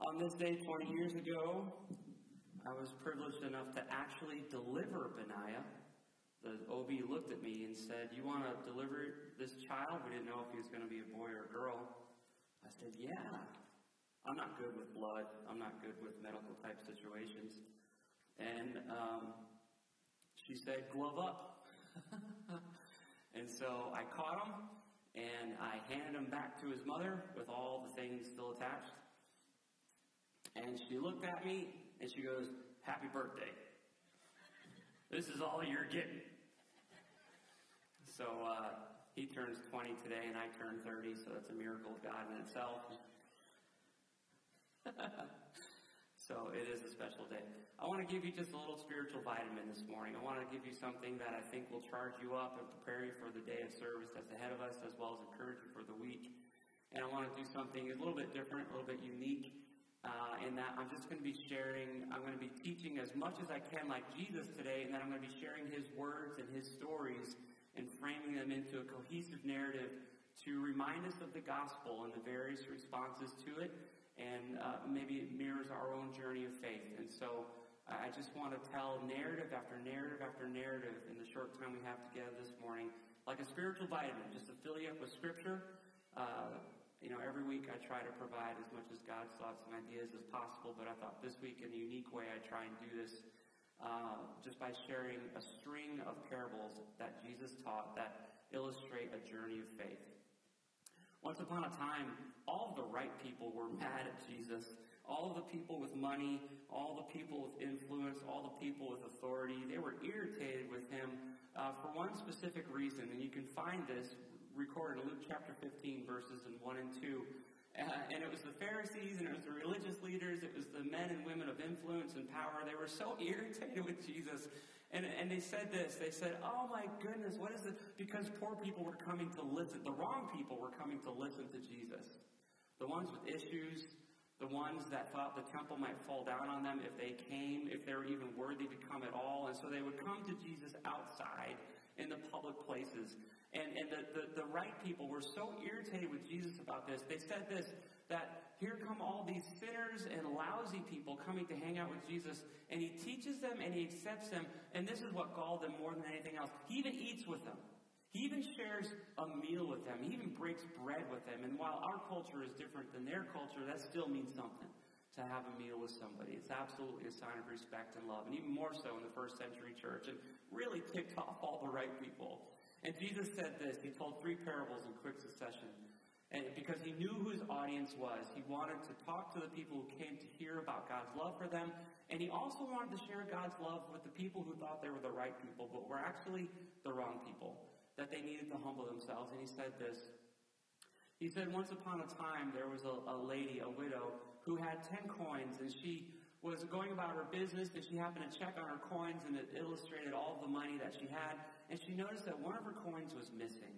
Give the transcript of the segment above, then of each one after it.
On this day 20 years ago, I was privileged enough to actually deliver Benaiah. The OB looked at me and said, You want to deliver this child? We didn't know if he was going to be a boy or a girl. I said, Yeah. I'm not good with blood. I'm not good with medical type situations. And um, she said, glove up. and so I caught him and I handed him back to his mother with all the things still attached. And she looked at me and she goes, Happy birthday. This is all you're getting. So uh, he turns 20 today and I turn 30, so that's a miracle of God in itself. so it is a special day. I want to give you just a little spiritual vitamin this morning. I want to give you something that I think will charge you up and prepare you for the day of service that's ahead of us, as well as encourage you for the week. And I want to do something a little bit different, a little bit unique, uh, that I'm just going to be sharing, I'm going to be teaching as much as I can like Jesus today, and then I'm going to be sharing his words and his stories and framing them into a cohesive narrative to remind us of the gospel and the various responses to it and uh, maybe it mirrors our own journey of faith. And so I just want to tell narrative after narrative after narrative in the short time we have together this morning, like a spiritual vitamin, just to fill you up with Scripture. Week I try to provide as much as God's thoughts and ideas as possible, but I thought this week, in a unique way, I try and do this uh, just by sharing a string of parables that Jesus taught that illustrate a journey of faith. Once upon a time, all the right people were mad at Jesus. All the people with money, all the people with influence, all the people with authority, they were irritated with him uh, for one specific reason. And you can find this recorded in Luke chapter 15, verses in 1 and 2. Uh, and it was the Pharisees and it was the religious leaders, it was the men and women of influence and power. They were so irritated with Jesus and, and they said this. They said, Oh my goodness, what is it? Because poor people were coming to listen. The wrong people were coming to listen to Jesus. The ones with issues, the ones that thought the temple might fall down on them if they came, if they were even worthy to come at all. And so they would come to Jesus outside in the public places. And, and the, the, the right people were so irritated with Jesus about this. They said this that here come all these sinners and lousy people coming to hang out with Jesus, and he teaches them and he accepts them, and this is what galled them more than anything else. He even eats with them. He even shares a meal with them. He even breaks bread with them. And while our culture is different than their culture, that still means something to have a meal with somebody. It's absolutely a sign of respect and love, and even more so in the first century church, and really ticked off all the right people. And Jesus said this. He told three parables in quick succession. And because he knew who his audience was, he wanted to talk to the people who came to hear about God's love for them. And he also wanted to share God's love with the people who thought they were the right people, but were actually the wrong people, that they needed to humble themselves. And he said this. He said, Once upon a time, there was a, a lady, a widow, who had 10 coins, and she was going about her business, and she happened to check on her coins, and it illustrated all the money that she had. And she noticed that one of her coins was missing.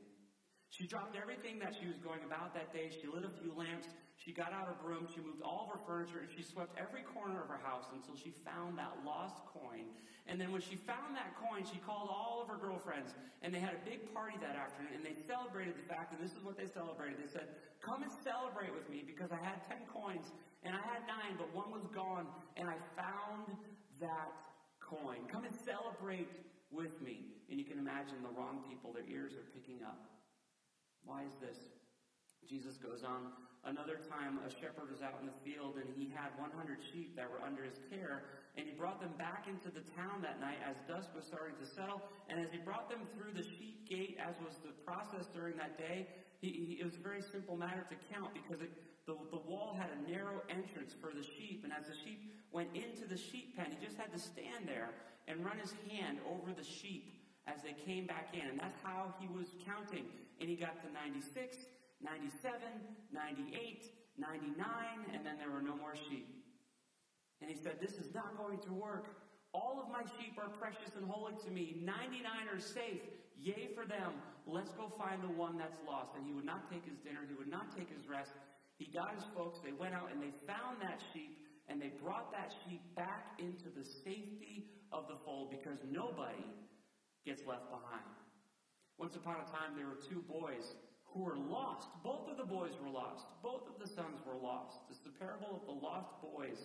She dropped everything that she was going about that day. She lit a few lamps. She got out her broom. She moved all of her furniture and she swept every corner of her house until she found that lost coin. And then when she found that coin, she called all of her girlfriends and they had a big party that afternoon and they celebrated the fact, and this is what they celebrated. They said, Come and celebrate with me because I had 10 coins and I had nine, but one was gone and I found that coin. Come and celebrate with me. And you can imagine the wrong people, their ears are picking up. Why is this? Jesus goes on. Another time, a shepherd was out in the field and he had 100 sheep that were under his care. And he brought them back into the town that night as dusk was starting to settle. And as he brought them through the sheep gate, as was the process during that day, he, he, it was a very simple matter to count because it, the, the wall had a narrow entrance for the sheep. And as the sheep went into the sheep pen, he just had to stand there and run his hand over the sheep as they came back in. And that's how he was counting. And he got to 96, 97, 98, 99, and then there were no more sheep. And he said, This is not going to work. All of my sheep are precious and holy to me. 99 are safe. Yay for them. Let's go find the one that's lost. And he would not take his dinner. He would not take his rest. He got his folks. They went out and they found that sheep and they brought that sheep back into the safety of the fold because nobody gets left behind. Once upon a time, there were two boys who were lost. Both of the boys were lost. Both of the sons were lost. It's the parable of the lost boys.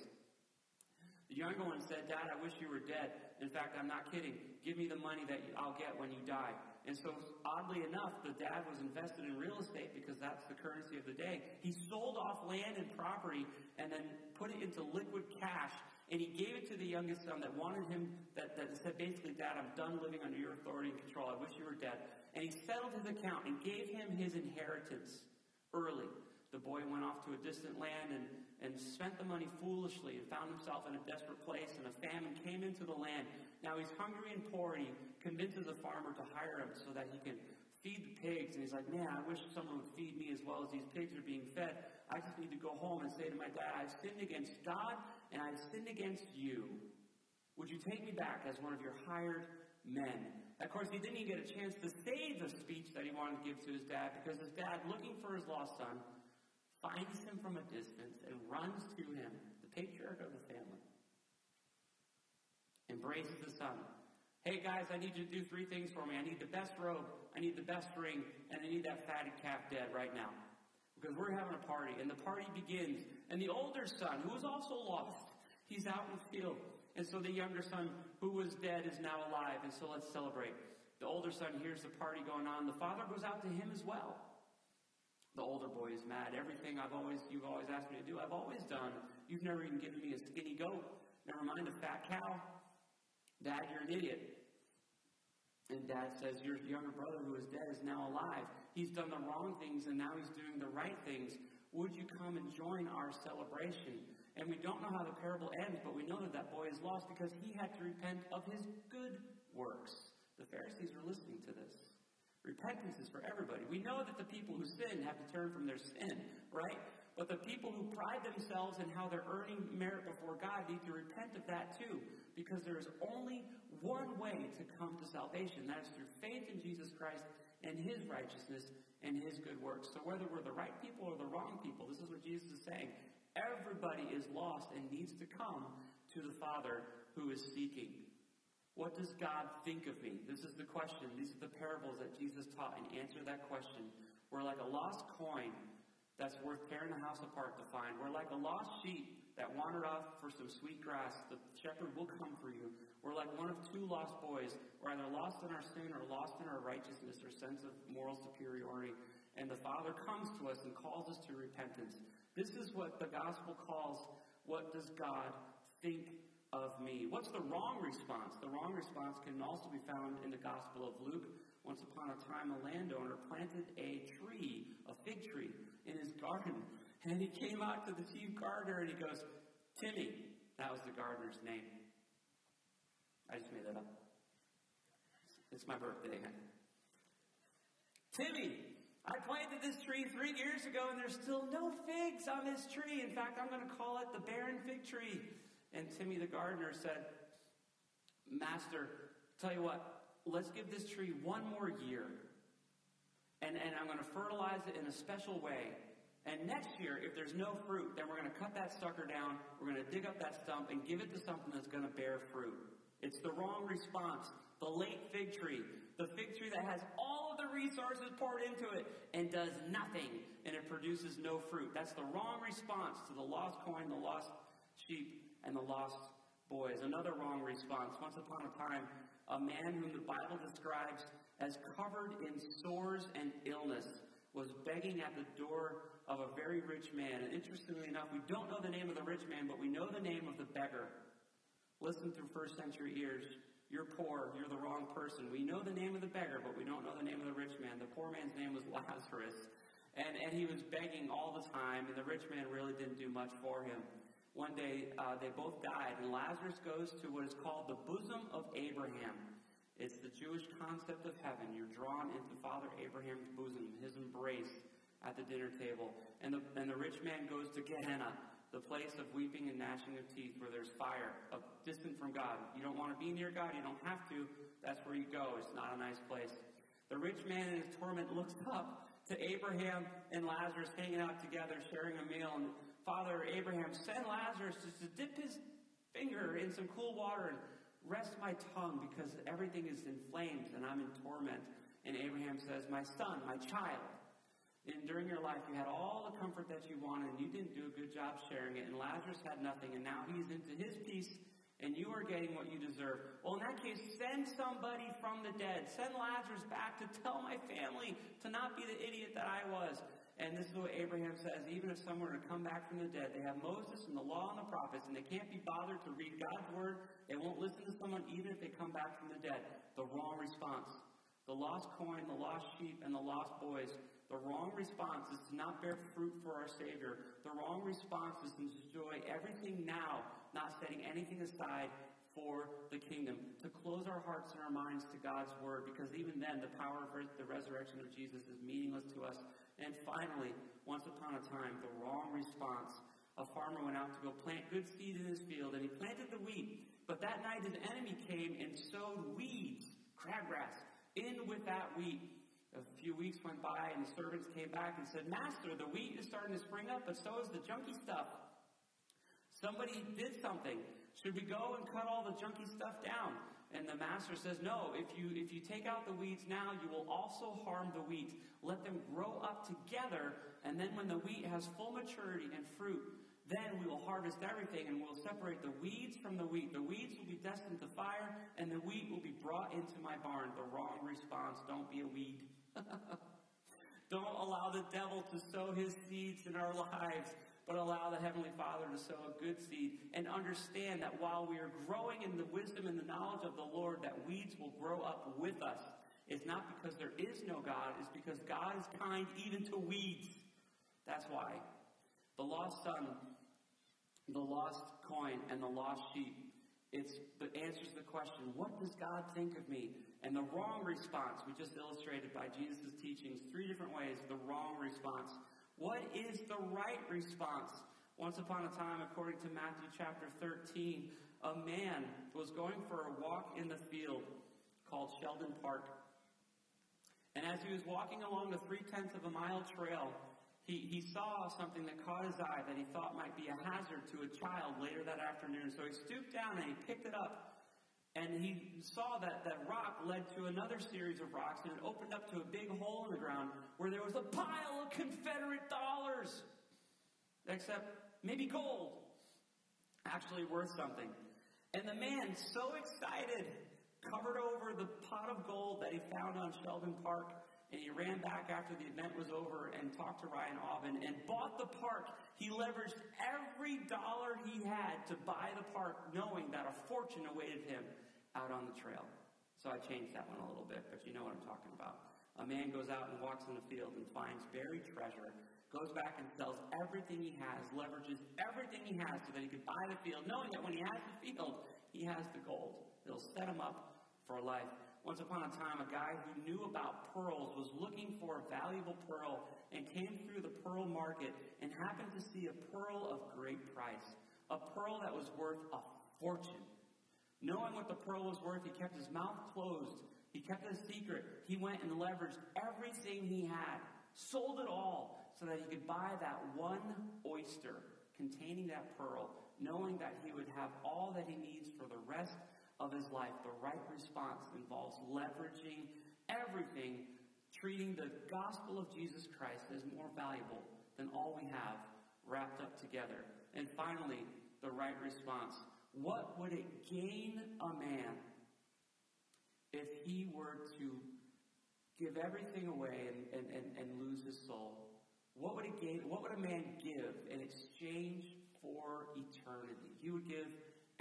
The younger one said, Dad, I wish you were dead. In fact, I'm not kidding. Give me the money that I'll get when you die. And so, oddly enough, the dad was invested in real estate because that's the currency of the day. He sold off land and property and then put it into liquid cash. And he gave it to the youngest son that wanted him, that, that said basically, Dad, I'm done living under your authority and control. I wish you were dead. And he settled his account and gave him his inheritance early. The boy went off to a distant land and, and spent the money foolishly and found himself in a desperate place, and a famine came into the land. Now he's hungry and poor, and he convinces a farmer to hire him so that he can feed the pigs. And he's like, Man, I wish someone would feed me as well as these pigs are being fed. I just need to go home and say to my dad, I've sinned against God and I've sinned against you. Would you take me back as one of your hired men? Of course, he didn't even get a chance to say the speech that he wanted to give to his dad because his dad, looking for his lost son, finds him from a distance and runs to him, the patriarch of the family embraces the son. Hey guys, I need you to do three things for me. I need the best robe, I need the best ring, and I need that fatted calf dead right now. Because we're having a party, and the party begins. And the older son, who was also lost, he's out in the field. And so the younger son, who was dead, is now alive, and so let's celebrate. The older son hears the party going on. The father goes out to him as well. The older boy is mad. Everything I've always, you've always asked me to do, I've always done. You've never even given me a skinny goat. Never mind a fat cow. Dad, you're an idiot. And dad says, Your younger brother who is dead is now alive. He's done the wrong things and now he's doing the right things. Would you come and join our celebration? And we don't know how the parable ends, but we know that that boy is lost because he had to repent of his good works. The Pharisees are listening to this. Repentance is for everybody. We know that the people who sin have to turn from their sin, right? But the people who pride themselves in how they're earning merit before God need to repent of that too because there is only one way to come to salvation. That is through faith in Jesus Christ and his righteousness and his good works. So whether we're the right people or the wrong people, this is what Jesus is saying. Everybody is lost and needs to come to the Father who is seeking. What does God think of me? This is the question. These are the parables that Jesus taught. And answer that question. We're like a lost coin that's worth tearing the house apart to find. We're like a lost sheep that wandered off for some sweet grass, the shepherd will come for you. We're like one of two lost boys. We're either lost in our sin or lost in our righteousness or sense of moral superiority. And the Father comes to us and calls us to repentance. This is what the gospel calls what does God think of me? What's the wrong response? The wrong response can also be found in the Gospel of Luke. Once upon a time, a landowner planted a tree, a fig tree, in his garden and he came out to the chief gardener and he goes, Timmy. That was the gardener's name. I just made that up. It's my birthday. Timmy, I planted this tree three years ago and there's still no figs on this tree. In fact, I'm going to call it the barren fig tree. And Timmy the gardener said, Master, tell you what, let's give this tree one more year. And, and I'm going to fertilize it in a special way. And next year, if there's no fruit, then we're going to cut that sucker down, we're going to dig up that stump and give it to something that's going to bear fruit. It's the wrong response. The late fig tree. The fig tree that has all of the resources poured into it and does nothing and it produces no fruit. That's the wrong response to the lost coin, the lost sheep, and the lost boys. Another wrong response. Once upon a time, a man whom the Bible describes as covered in sores and illness was begging at the door of a very rich man. And interestingly enough, we don't know the name of the rich man, but we know the name of the beggar. Listen through first century ears. You're poor. You're the wrong person. We know the name of the beggar, but we don't know the name of the rich man. The poor man's name was Lazarus. And, and he was begging all the time, and the rich man really didn't do much for him. One day, uh, they both died, and Lazarus goes to what is called the bosom of Abraham. It's the Jewish concept of heaven. You're drawn into Father Abraham's bosom, his embrace at the dinner table. And the, and the rich man goes to Gehenna, the place of weeping and gnashing of teeth where there's fire, distant from God. You don't want to be near God, you don't have to. That's where you go. It's not a nice place. The rich man in his torment looks up to Abraham and Lazarus hanging out together, sharing a meal. And Father Abraham, send Lazarus just to dip his finger in some cool water and rest my tongue because everything is in flames and I'm in torment. And Abraham says, My son, my child, and during your life you had all the comfort that you wanted and you didn't do a good job sharing it, and Lazarus had nothing, and now he's into his peace and you are getting what you deserve. Well, in that case, send somebody from the dead. Send Lazarus back to tell my family to not be the idiot that I was. And this is what Abraham says even if someone were to come back from the dead, they have Moses and the law and the prophets, and they can't be bothered to read God's word. They won't listen to someone even if they come back from the dead. The wrong response. The lost coin, the lost sheep, and the lost boys the wrong response is to not bear fruit for our Savior. The wrong response is to enjoy everything now, not setting anything aside for the kingdom. To close our hearts and our minds to God's Word, because even then, the power of the resurrection of Jesus is meaningless to us. And finally, once upon a time, the wrong response. A farmer went out to go plant good seed in his field, and he planted the wheat. But that night, his enemy came and sowed weeds, crabgrass, in with that wheat a few weeks went by and the servants came back and said, Master, the wheat is starting to spring up, but so is the junky stuff. Somebody did something. Should we go and cut all the junky stuff down? And the master says, No, if you if you take out the weeds now, you will also harm the wheat. Let them grow up together, and then when the wheat has full maturity and fruit, then we will harvest everything and we'll separate the weeds from the wheat. The weeds will be destined to fire, and the wheat will be brought into my barn. The wrong response. Don't be a weed. Don't allow the devil to sow his seeds in our lives, but allow the Heavenly Father to sow a good seed. And understand that while we are growing in the wisdom and the knowledge of the Lord, that weeds will grow up with us. It's not because there is no God, it's because God is kind even to weeds. That's why. The lost son, the lost coin, and the lost sheep. It's, it answers the question, what does God think of me? And the wrong response, we just illustrated by Jesus' teachings three different ways, the wrong response. What is the right response? Once upon a time, according to Matthew chapter 13, a man was going for a walk in the field called Sheldon Park. And as he was walking along the three tenths of a mile trail, he, he saw something that caught his eye that he thought might be a hazard to a child later that afternoon. So he stooped down and he picked it up and he saw that that rock led to another series of rocks, and it opened up to a big hole in the ground where there was a pile of Confederate dollars. Except maybe gold. Actually worth something. And the man, so excited, covered over the pot of gold that he found on Sheldon Park, and he ran back after the event was over and talked to Ryan Aubin and bought the park. He leveraged every dollar he had to buy the park, knowing that a fortune awaited him out on the trail. So I changed that one a little bit, but you know what I'm talking about. A man goes out and walks in the field and finds buried treasure, goes back and sells everything he has, leverages everything he has so that he could buy the field, knowing that when he has the field, he has the gold. It'll set him up for life. Once upon a time, a guy who knew about pearls was looking for a valuable pearl and came through the pearl market and happened to see a pearl of great price. A pearl that was worth a fortune. Knowing what the pearl was worth, he kept his mouth closed. He kept it a secret. He went and leveraged everything he had, sold it all, so that he could buy that one oyster containing that pearl, knowing that he would have all that he needs for the rest of his life. The right response involves leveraging everything, treating the gospel of Jesus Christ as more valuable than all we have wrapped up together. And finally, the right response what would it gain a man if he were to give everything away and, and, and, and lose his soul? What would it gain? What would a man give in exchange for eternity? He would give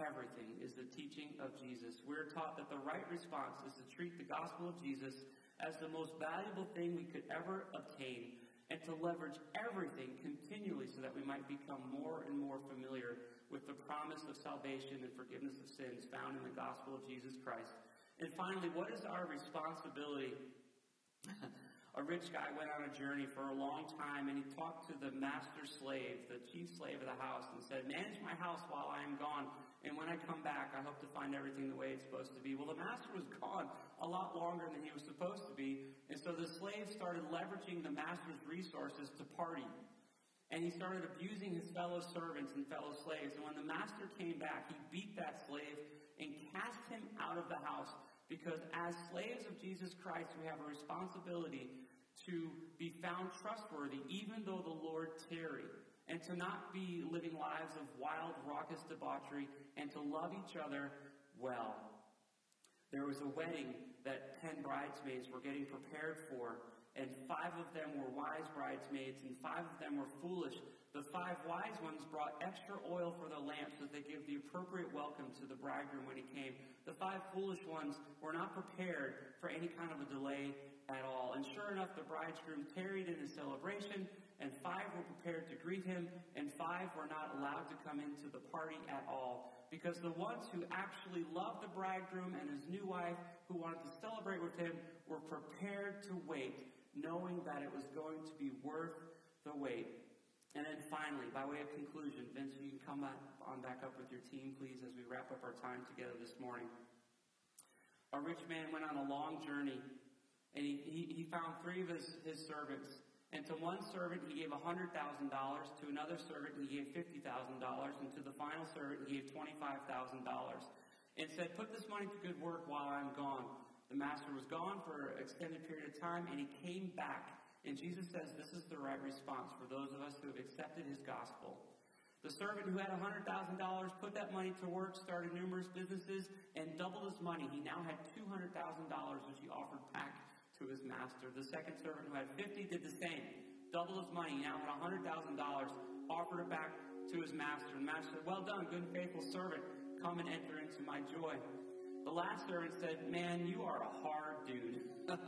everything, is the teaching of Jesus. We're taught that the right response is to treat the gospel of Jesus as the most valuable thing we could ever obtain and to leverage everything continually so that we might become more and more familiar with the promise of salvation and forgiveness of sins found in the gospel of Jesus Christ. And finally, what is our responsibility? a rich guy went on a journey for a long time and he talked to the master slave, the chief slave of the house, and said, Manage my house while I am gone. And when I come back, I hope to find everything the way it's supposed to be. Well, the master was gone a lot longer than he was supposed to be. And so the slave started leveraging the master's resources to party. And he started abusing his fellow servants and fellow slaves. And when the master came back, he beat that slave and cast him out of the house. Because as slaves of Jesus Christ, we have a responsibility to be found trustworthy even though the Lord tarry, and to not be living lives of wild, raucous debauchery, and to love each other well. There was a wedding that ten bridesmaids were getting prepared for, and five of them were wise bridesmaids, and five of them were foolish. The five wise ones brought extra oil for the lamps as they give the appropriate welcome to the bridegroom when he came. The five foolish ones were not prepared for any kind of a delay at all. And sure enough, the bridegroom tarried in his celebration, and five were prepared to greet him, and five were not allowed to come into the party at all. Because the ones who actually loved the bridegroom and his new wife, who wanted to celebrate with him, were prepared to wait, knowing that it was going to be worth the wait. And then finally, by way of conclusion, Vince, you can come on back up with your team, please, as we wrap up our time together this morning. A rich man went on a long journey, and he, he, he found three of his, his servants. And to one servant he gave $100,000, to another servant he gave $50,000, and to the final servant he gave $25,000. And said, Put this money to good work while I'm gone. The master was gone for an extended period of time, and he came back and Jesus says this is the right response for those of us who have accepted his gospel. The servant who had $100,000 put that money to work, started numerous businesses, and doubled his money. He now had $200,000, which he offered back to his master. The second servant who had 50 did the same, doubled his money. He now had $100,000, offered it back to his master. And the master said, Well done, good and faithful servant. Come and enter into my joy. The last servant said, Man, you are a hard dude.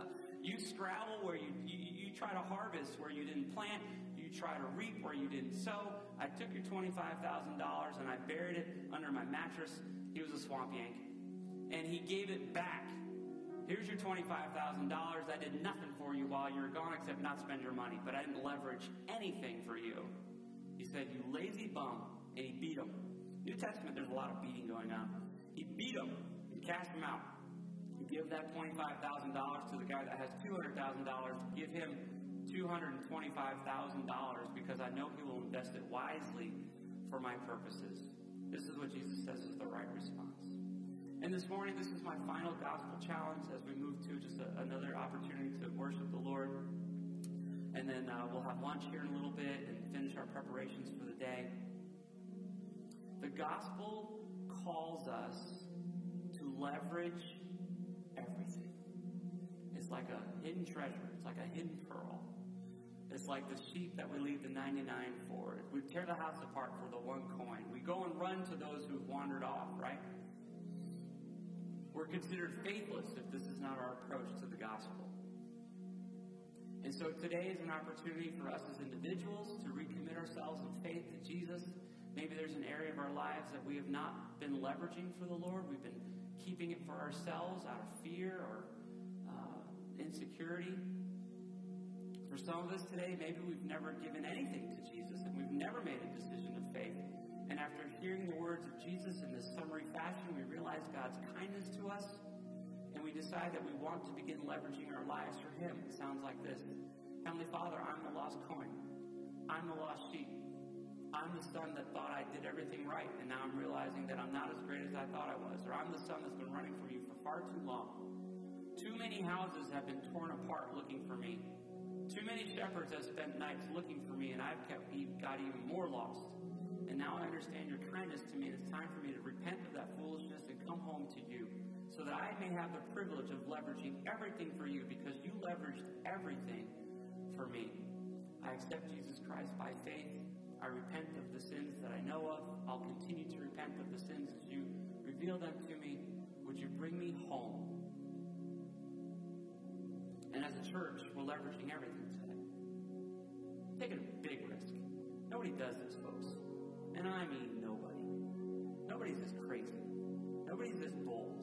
you scrabble where you, you try to harvest where you didn't plant. You try to reap where you didn't sow. I took your $25,000 and I buried it under my mattress. He was a swamp yank. And he gave it back. Here's your $25,000. I did nothing for you while you were gone except not spend your money, but I didn't leverage anything for you. He said, You lazy bum. And he beat him. New Testament, there's a lot of beating going on. He beat him cast him out give that $25,000 to the guy that has $200,000, give him $225,000 because I know he will invest it wisely for my purposes. This is what Jesus says is the right response. And this morning, this is my final gospel challenge as we move to just a, another opportunity to worship the Lord. And then uh, we'll have lunch here in a little bit and finish our preparations for the day. The gospel calls us leverage everything. It's like a hidden treasure, it's like a hidden pearl. It's like the sheep that we leave the 99 for. We tear the house apart for the one coin. We go and run to those who've wandered off, right? We're considered faithless if this is not our approach to the gospel. And so today is an opportunity for us as individuals to recommit ourselves in faith to Jesus. Maybe there's an area of our lives that we have not been leveraging for the Lord. We've been for ourselves out of fear or uh, insecurity. For some of us today, maybe we've never given anything to Jesus and we've never made a decision of faith. And after hearing the words of Jesus in this summary fashion, we realize God's kindness to us and we decide that we want to begin leveraging our lives for Him. It sounds like this Heavenly Father, I'm the lost coin, I'm the lost sheep. I'm the son that thought I did everything right, and now I'm realizing that I'm not as great as I thought I was. Or I'm the son that's been running from you for far too long. Too many houses have been torn apart looking for me. Too many shepherds have spent nights looking for me, and I've kept, got even more lost. And now I understand your kindness to me, and it's time for me to repent of that foolishness and come home to you so that I may have the privilege of leveraging everything for you because you leveraged everything for me. I accept Jesus Christ by faith I repent of the sins that I know of. I'll continue to repent of the sins as you reveal them to me. Would you bring me home? And as a church, we're leveraging everything today. Taking a big risk. Nobody does this, folks. And I mean nobody. Nobody's this crazy. Nobody's this bold.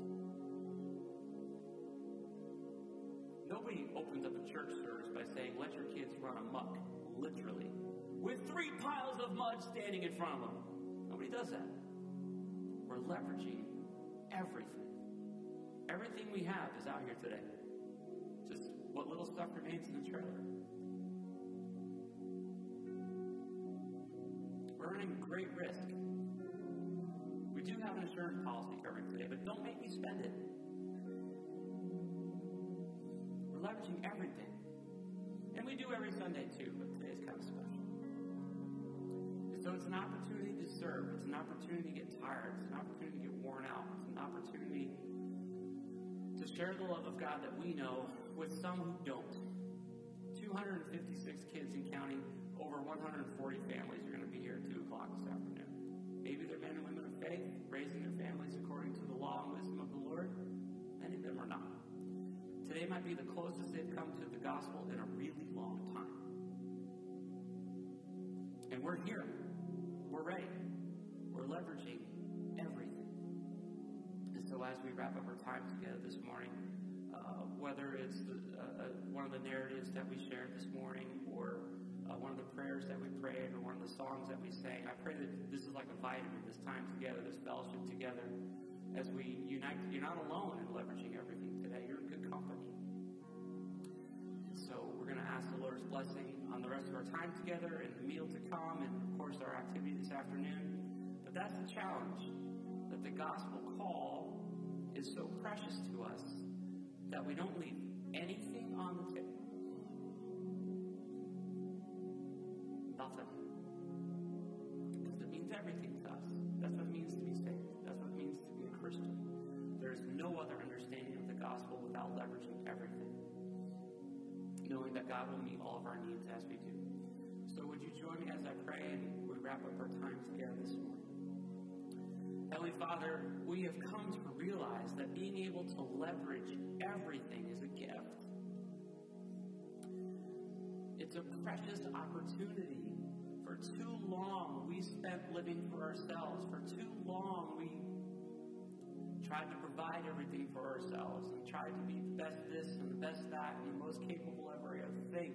Nobody opens up a church service by saying, let your kids run amok, literally with three piles of mud standing in front of them. Nobody does that. We're leveraging everything. Everything we have is out here today. Just what little stuff remains in the trailer. We're running great risk. We do have an insurance policy covering today, but don't make me spend it. We're leveraging everything. And we do every Sunday too, but today's kind of special. So it's an opportunity to serve. It's an opportunity to get tired. It's an opportunity to get worn out. It's an opportunity to share the love of God that we know with some who don't. 256 kids and counting, over 140 families are going to be here at 2 o'clock this afternoon. Maybe they're men and women of faith, raising their families according to the law and wisdom of the Lord. Many of them are not. Today might be the closest they've come to the gospel in a really long time. And we're here. Together this morning, uh, whether it's the, uh, uh, one of the narratives that we shared this morning or uh, one of the prayers that we prayed or one of the songs that we sang, I pray that this is like a vitamin, this time together, this fellowship together, as we unite. You're not alone in leveraging everything today. You're in good company. So we're going to ask the Lord's blessing on the rest of our time together and the meal to come and, of course, our activity this afternoon. But that's the challenge that the gospel call is so precious to us that we don't leave anything on the table. Nothing. Because it means everything to us. That's what it means to be saved. That's what it means to be a Christian. There is no other understanding of the gospel without leveraging everything. Knowing that God will meet all of our needs as we do. So would you join me as I pray and we wrap up our time together this morning? Heavenly Father, we have come to realize that being able to leverage everything is a gift. It's a precious opportunity. For too long, we spent living for ourselves. For too long, we tried to provide everything for ourselves and tried to be the best this and the best that and the most capable of every other thing.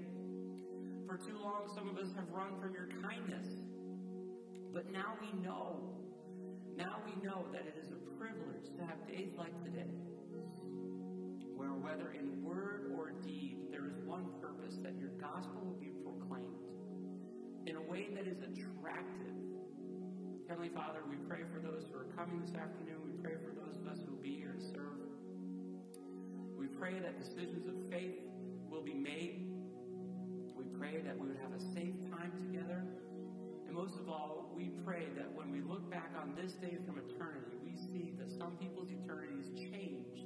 For too long, some of us have run from your kindness. But now we know now we know that it is a privilege to have days like today, where whether in word or deed, there is one purpose that your gospel will be proclaimed in a way that is attractive. Heavenly Father, we pray for those who are coming this afternoon. We pray for those of us who will be here to serve. We pray that decisions of faith will be made. We pray that we would have a pray that when we look back on this day from eternity, we see that some people's eternity is changed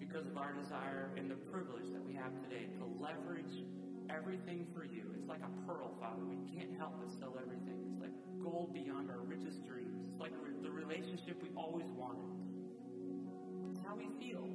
because of our desire and the privilege that we have today to leverage everything for you. It's like a pearl, Father. We can't help but sell everything. It's like gold beyond our richest dreams. It's like the relationship we always wanted. It's how we feel.